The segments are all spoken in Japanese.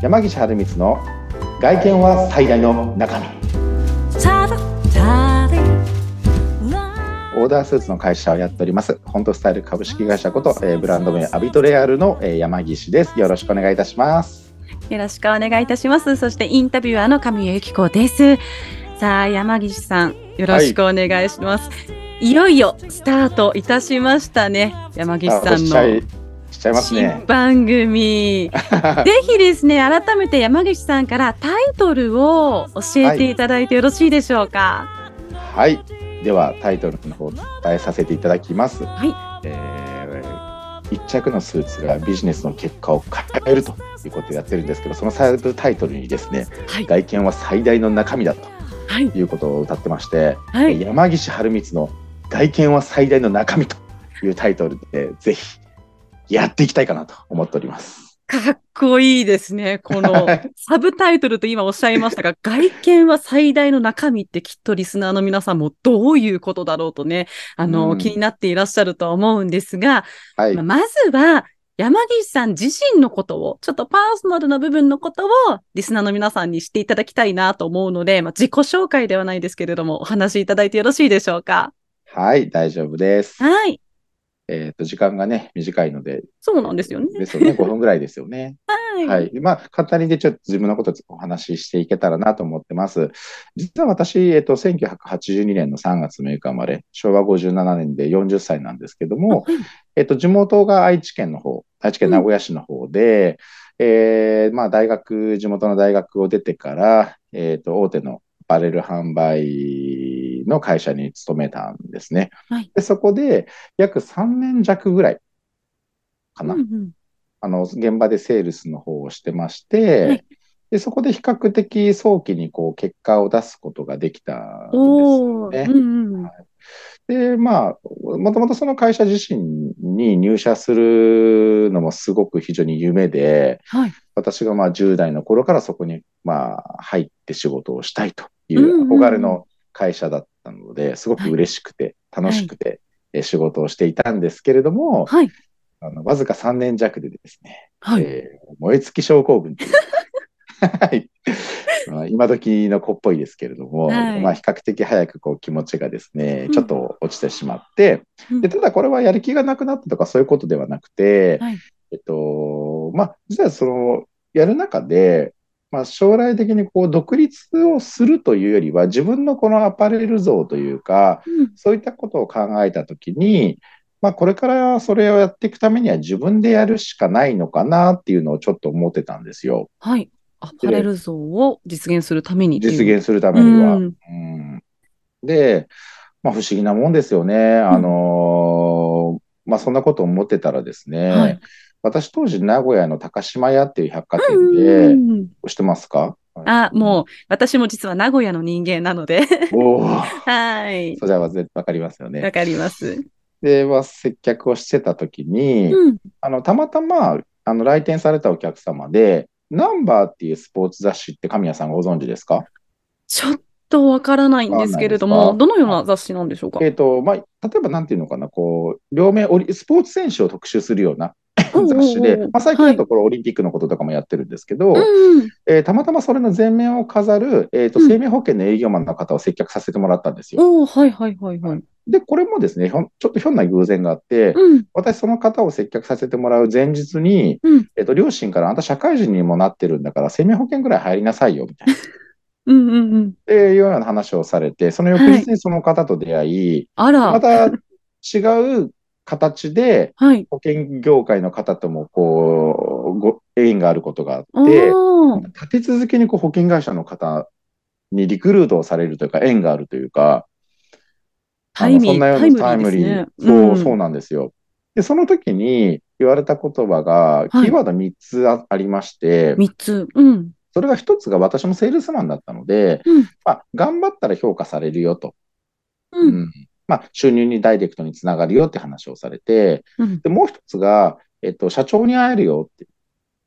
山岸春光の外見は最大の中身。オーダースーツの会社をやっております。フォントスタイル株式会社こと、えー、ブランド名アビトレアルの、えー、山岸です。よろしくお願いいたします。よろしくお願いいたします。そしてインタビュアーの神谷由紀子です。さあ山岸さんよろしくお願いします、はい、いよいよスタートいたしましたね。山岸さんのしちゃいますね。番組。ぜひですね、改めて山岸さんからタイトルを教えていただいてよろしいでしょうか？はい。では、タイトルの方、伝えさせていただきます。はい。えー、一着のスーツがビジネスの結果を変えるということをやってるんですけど、そのサイトタイトルにですね、はい、外見は最大の中身だと、はい、いうことを歌ってまして、はい、山岸春光の外見は最大の中身というタイトルで、ぜひやっていきたいかなと思っております。かっこいいですね。このサブタイトルと今おっしゃいましたが、外見は最大の中身ってきっとリスナーの皆さんもどういうことだろうとね、あの、うん、気になっていらっしゃるとは思うんですが、はい、まあ、まずは山岸さん自身のことを、ちょっとパーソナルな部分のことをリスナーの皆さんにしていただきたいなと思うので、まあ、自己紹介ではないですけれども、お話しいただいてよろしいでしょうか？はい、大丈夫です。はい。えっ、ー、と、時間がね、短いので。そうなんですよね。ですよね。5分ぐらいですよね。はい。はい。まあ、簡単にでちょっと自分のことお話ししていけたらなと思ってます。実は私、えっ、ー、と、1982年の3月6日生まれ、昭和57年で40歳なんですけども、はい、えっ、と、地元が愛知県の方、愛知県名古屋市の方で、うん、えー、まあ、大学、地元の大学を出てから、えっ、と、大手のパレル販売の会社に勤めたんですね。はい、でそこで約3年弱ぐらいかな、うんうん、あの現場でセールスの方をしてまして、はい、でそこで比較的早期にこう結果を出すことができたんですよね。うんうん。はい。で、まあ、もともとその会社自身に入社するのもすごく非常に夢で、はい、私がまあ10代の頃からそこにまあ入って仕事をしたいという憧れの会社だったので、すごく嬉しくて、楽しくて、仕事をしていたんですけれども、はい、あのわずか3年弱でですね、はい、えー、燃え尽き症候群という。はい。まあ、今時の子っぽいですけれども、はい、まあ比較的早くこう気持ちがですね、ちょっと落ちてしまって、うん、でただこれはやる気がなくなったとかそういうことではなくて、はい、えっと、まあ実はその、やる中で、まあ、将来的にこう独立をするというよりは、自分のこのアパレル像というか、うん、そういったことを考えたときに、まあ、これからそれをやっていくためには自分でやるしかないのかなっていうのをちょっと思ってたんですよ。はい。アパレル像を実現するために実現するためには。うん、うん、で、まあ、不思議なもんですよね。あのー、まあ、そんなこと思ってたらですね、はい私当時名古屋の高島屋っていう百貨店で、知ってますか？あ、もう、私も実は名古屋の人間なので。おはい。それはわかりますよね。わかります。で、は接客をしてた時に、うん、あの、たまたま、あの、来店されたお客様で、ナンバーっていうスポーツ雑誌って神谷さんご存知ですか？ちょっとわからないんですけれども、どのような雑誌なんでしょうか？えっ、ー、と、まあ、例えばなんていうのかな、こう、両面スポーツ選手を特集するような、雑誌で、まあ、最近だとこれオリンピックのこととかもやってるんですけど、はい、えー、たまたまそれの前面を飾る、えーと、生命保険の営業マンの方を接客させてもらったんですよ。はいはいはいはい。で、これもですね、ちょっとひょんな偶然があって、うん、私その方を接客させてもらう前日に、うん、えっ、ー、と、両親からあんた社会人にもなってるんだから生命保険ぐらい入りなさいよ、みたいな。うんうんうん。っていうような話をされて、その翌日にその方と出会い、はい、また違う形で、保険業界の方ともこう、ご縁があることがあって、立て続けにこう保険会社の方にリクルートをされるというか、縁があるというか、タイそんなようなタイムリー、ね、そう、うん、そうなんですよ。で、その時に言われた言葉が、キーワード3つあ,、りまして、3つ。うん。それが1つが私もセールスマンだったので、うん、まあ、頑張ったら評価されるよと。うん、うんまあ、収入にダイレクトにつながるよって話をされて、うん、でもう一つが、えっと、社長に会えるよって。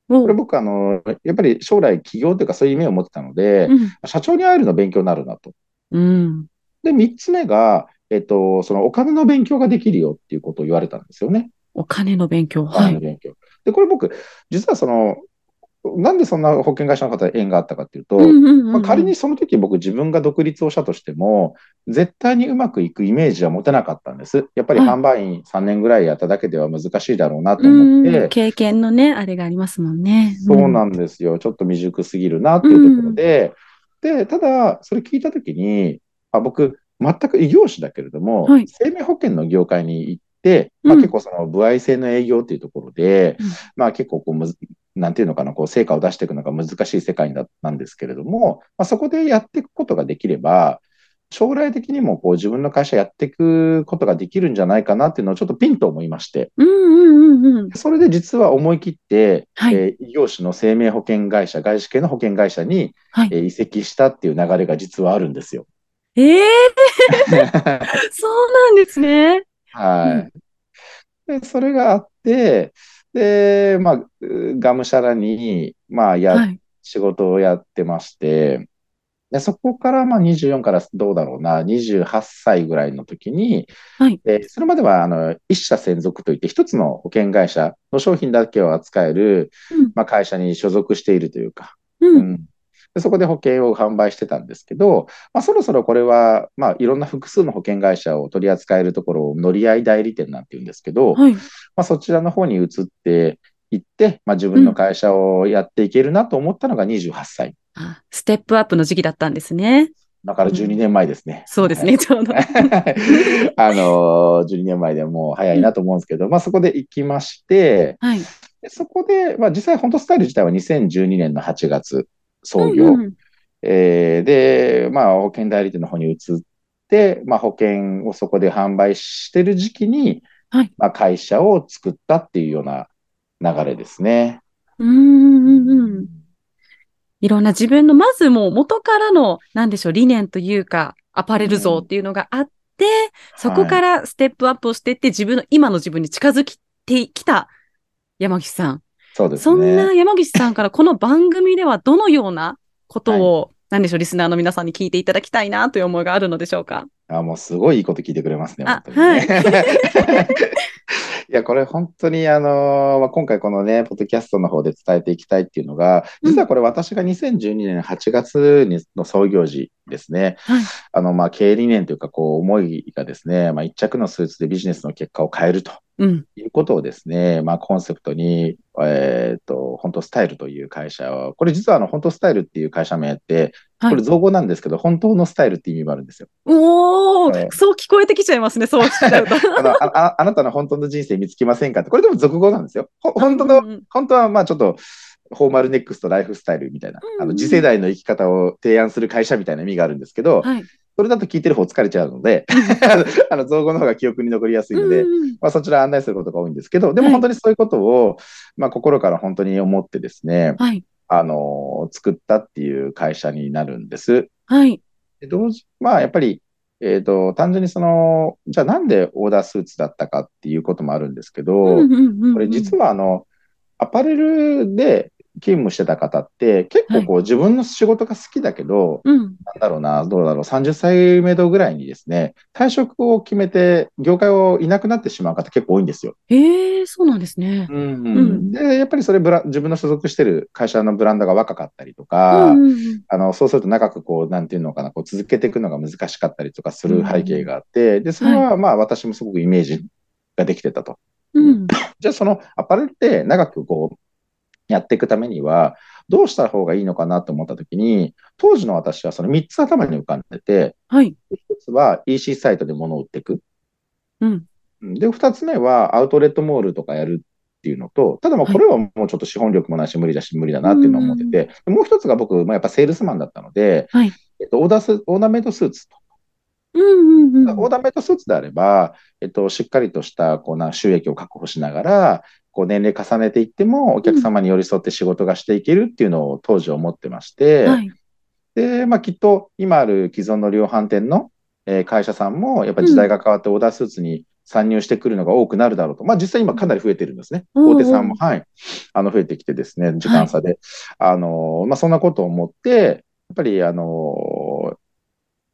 これ僕あの、やっぱり将来起業というかそういう夢を持ってたので、うん、社長に会えるの勉強になるなと。うん、で、三つ目が、えっと、そのお金の勉強ができるよっていうことを言われたんですよね。お金の勉強。お金の勉強。はい、で、これ僕、実はその、なんでそんな保険会社の方縁があったかっていうと、まあ、仮にその時僕自分が独立をしたとしても、絶対にうまくいくイメージは持てなかったんです。やっぱり販売員3年ぐらいやっただけでは難しいだろうなと思って。経験のね、あれがありますもんね。そうなんですよ。ちょっと未熟すぎるなっていうところで、で、ただ、それ聞いた時に、あ僕、全く異業種だけれども、はい、生命保険の業界に行って、まあ、結構その歩合制の営業っていうところで、うん、まあ結構こうなんていうのかな、こう成果を出していくのが難しい世界なんですけれども、まあ、そこでやっていくことができれば、将来的にもこう自分の会社やっていくことができるんじゃないかなっていうのをちょっとピンと思いまして、うんうんうんうん、それで実は思い切って、はい、えー、異業種の生命保険会社、外資系の保険会社に、はい、えー、移籍したっていう流れが実はあるんですよ。ええー、そうなんですね。はい、で。それがあって、で、まあ、がむしゃらに、まあ、や、はい、仕事をやってまして、で、そこからまあ24からどうだろうな、28歳ぐらいの時に、はい、えそれまではあの一社専属といって、一つの保険会社の商品だけを扱える、うん、まあ、会社に所属しているというか、うん、うん、でそこで保険を販売してたんですけど、まあ、そろそろこれは、まあ、いろんな複数の保険会社を取り扱えるところを乗り合い代理店なんて言うんですけど、はい、まあ、そちらの方に移っていって、まあ、自分の会社をやっていけるなと思ったのが28歳。ステップアップの時期だったんですね。だから12年前ですね。うん、そうですね、ちょうど。あの、12年前でもう早いなと思うんですけど、うん、まあそこで行きまして、はい、そこで、まあ実際本当スタイル自体は2012年の8月創業。うんうん、えー、で、まあ保険代理店の方に移って、まあ保険をそこで販売してる時期に、はい、まあ会社を作ったっていうような流れですね。うんうんうんいろんな自分の、まずもう元からの、なんでしょう、理念というか、アパレル像っていうのがあって、うん、そこからステップアップをしていって、自分の、今の自分に近づきてきた山岸さん。そうですね。そんな山岸さんからこの番組ではどのようなことを、はい、なんでしょう、リスナーの皆さんに聞いていただきたいなという思いがあるのでしょうか？あ、もうすごいいいこと聞いてくれますね。あ、ね、はい。いや、これ本当に、あのまあ、今回このね、ポッドキャストの方で伝えていきたいっていうのが、実はこれ私が2012年8月にの創業時ですね、はい、あの、まあ、経営理念というか、こう、思いがですね、まあ、一着のスーツでビジネスの結果を変えるということをですね、うん、まあ、コンセプトに、えっ、ー、と、本当スタイルという会社を、これ実はあの、本当スタイルっていう会社名って、これ造語なんですけど、はい、本当のスタイルっていう意味もあるんですよ。おお、そう聞こえてきちゃいますね、そうしちゃうと。あのあ。あなたの本当の人生見つけませんかって、これでも俗語なんですよ。本当の、うんうん、本当はまあちょっと、フォーマルネックスとライフスタイルみたいな、うんうん、あの次世代の生き方を提案する会社みたいな意味があるんですけど、はい、それだと聞いてる方疲れちゃうので、あの造語の方が記憶に残りやすいので、うんうん、まあ、そちら案内することが多いんですけど、でも本当にそういうことを、まあ、心から本当に思ってですね、はい、あの、作ったっていう会社になるんです。はい。で同時、まあ、やっぱり、えっ、ー、と、単純にその、じゃあなんでオーダースーツだったかっていうこともあるんですけど、これ実はあの、アパレルで勤務してた方って、結構こう、自分の仕事が好きだけど、うん、なんだろうな、どうだろう、30歳目度ぐらいにですね、退職を決めて、業界をいなくなってしまう方結構多いんですよ。へえー、そうなんですね。うん、うん、で、やっぱりそれブラ、自分の所属してる会社のブランドが若かったりとか、うんうん、あの、そうすると長くこう、なんていうのかな、こう続けていくのが難しかったりとかする背景があって、で、それはまあ私もすごくイメージができてたと。うん、じゃあそのアパレルって長くこう、やっていくためには、どうした方がいいのかなと思ったときに、当時の私はその3つ頭に浮かんでて、はい、1つは EC サイトで物を売っていく。うん、で、2つ目はアウトレットモールとかやるっていうのと、ただまあこれはもうちょっと資本力もないし無理だし無理だなっていうのを思ってて、もう一つが僕、まあ、やっぱセールスマンだったので、はい、えっと、オーダースオーダーメイドスーツと。うんうんうん、オーダーメイドスーツであれば、えっと、しっかりとしたこうな収益を確保しながら、こう年齢重ねていっても、お客様に寄り添って仕事がしていけるっていうのを当時思ってまして、はい、で、まあ、きっと今ある既存の量販店の、え会社さんも、やっぱり時代が変わってオーダースーツに参入してくるのが多くなるだろうと。まあ実際今かなり増えてるんですね。大手さんも、はい。あの、増えてきてですね、時間差で。はい、あの、まあそんなことを思って、やっぱりあの、やっ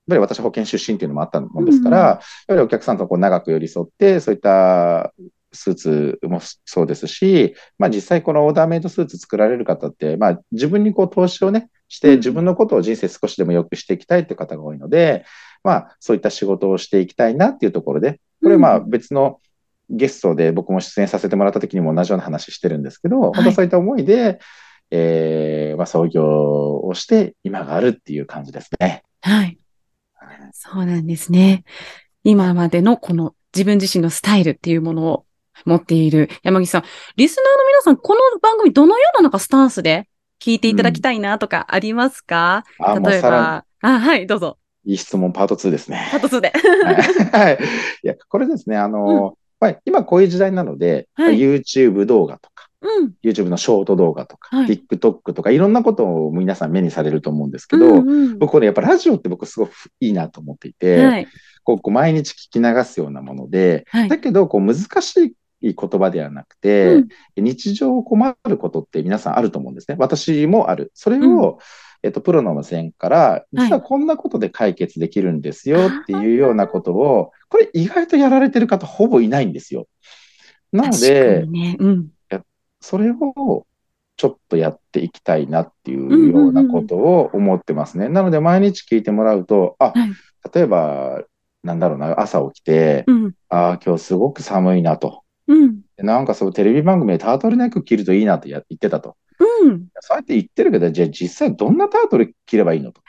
ぱり私保険出身っていうのもあったもんですから、うん、やっぱりお客さんとこう長く寄り添って、そういったスーツもそうですし、まあ実際このオーダーメイドスーツ作られる方って、まあ自分にこう投資をね、して自分のことを人生少しでも良くしていきたいって方が多いので、まあそういった仕事をしていきたいなっていうところで、これまあ別のゲストで僕も出演させてもらった時にも同じような話してるんですけど、はい、本当そういった思いで、えー、まあ創業をして今があるっていう感じですね。はい。そうなんですね。今までのこの自分自身のスタイルっていうものを持っている。山岸さん、リスナーの皆さん、この番組どのようななんかスタンスで聞いていただきたいなとかありますか、うん、例えば、あ、はい、どうぞ。いい質問パート2ですね。パート2で。はい。い。や、これですね、あの、うん、今こういう時代なので、はい、YouTube 動画とか、うん、YouTube のショート動画とか、はい、TikTok とか、いろんなことを皆さん目にされると思うんですけど、うんうん、僕これやっぱラジオって僕すごくいいなと思っていて、はい、こう毎日聞き流すようなもので、はい、だけどこう難しい言葉ではなくて、うん、日常困ることって皆さんあると思うんですね。私もある。それを、うん、えっと、プロの目線から、実はこんなことで解決できるんですよっていうようなことを、これ意外とやられてる方ほぼいないんですよ。なので、ねうん、それをちょっとやっていきたいなっていうようなことを思ってますね。なので毎日聞いてもらうと、あ、はい、例えばなんだろうな、朝起きて、うん、ああ、今日すごく寒いなと。うん、なんかそう、テレビ番組でタートルネック着るといいなって言ってたと。うん、そうやって言ってるけど、じゃあ実際どんなタートル着ればいいのと。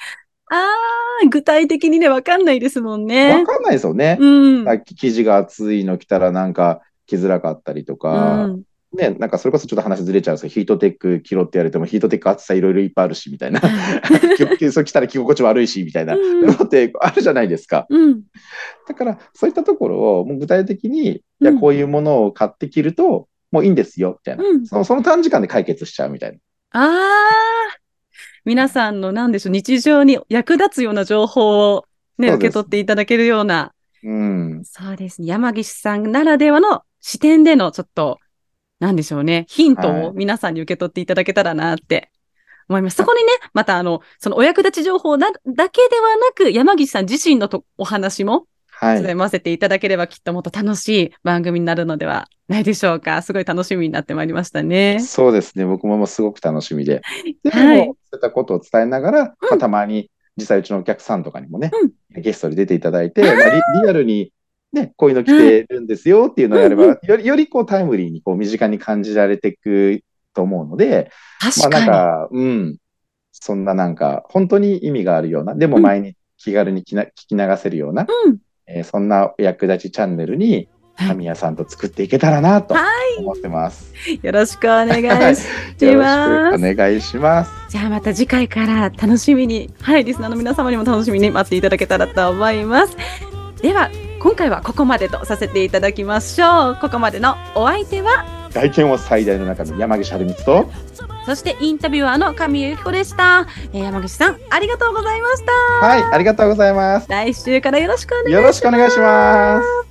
ああ、具体的にね、わかんないですもんね。わかんないですよね。うん、生地が厚いの着たらなんか着づらかったりとか、うん、ね、なんかそれこそちょっと話ずれちゃうんですけど、ヒートテック着ろって言われても、ヒートテック厚さいろいろいっぱいあるし、みたいな。そ着たら着心地悪いし、みたいなのってあるじゃないですか。うん、だから、そういったところをもう具体的に、いや、こういうものを買って着ると、もういいんですよ、みたいな、うん、その。その短時間で解決しちゃうみたいな。ああ、皆さんのなんでしょう、日常に役立つような情報をね、受け取っていただけるような。うん。そうですね。山岸さんならではの視点でのちょっとなんでしょうね、ヒントを皆さんに受け取っていただけたらなって思います。そこにね、またあの、そのお役立ち情報だだけではなく、山岸さん自身のとお話も、はい。ませていただければきっともっと楽しい番組になるのではないでしょうか。すごい楽しみになってまいりましたね。そうですね。僕もすごく楽しみで。はい、そういったことを伝えながら、まあ、たまに実際うちのお客さんとかにもね、うん、ゲストで出ていただいて、まあ、リリアルにね、こういうの着てるんですよっていうのをやれば、より、よりこうタイムリーにこう身近に感じられていくと思うので、まあなんか、うん、そんななんか、本当に意味があるような、でも前に気軽に聞き流せるような、うん、えー、そんな役立ちチャンネルに、神谷さんと作っていけたらなと思ってます。はい、よろしくお願いします。お願いします。じゃあまた次回から楽しみに、はい、リスナーの皆様にも楽しみに待っていただけたらと思います。では、今回はここまでとさせていただきましょう。ここまでのお相手は外見は最大の中の山岸春光とそしてインタビュアーの神由紀子でした、えー、山岸さんありがとうございました。はいありがとうございます。来週からよろしくお願いします。よろしくお願いします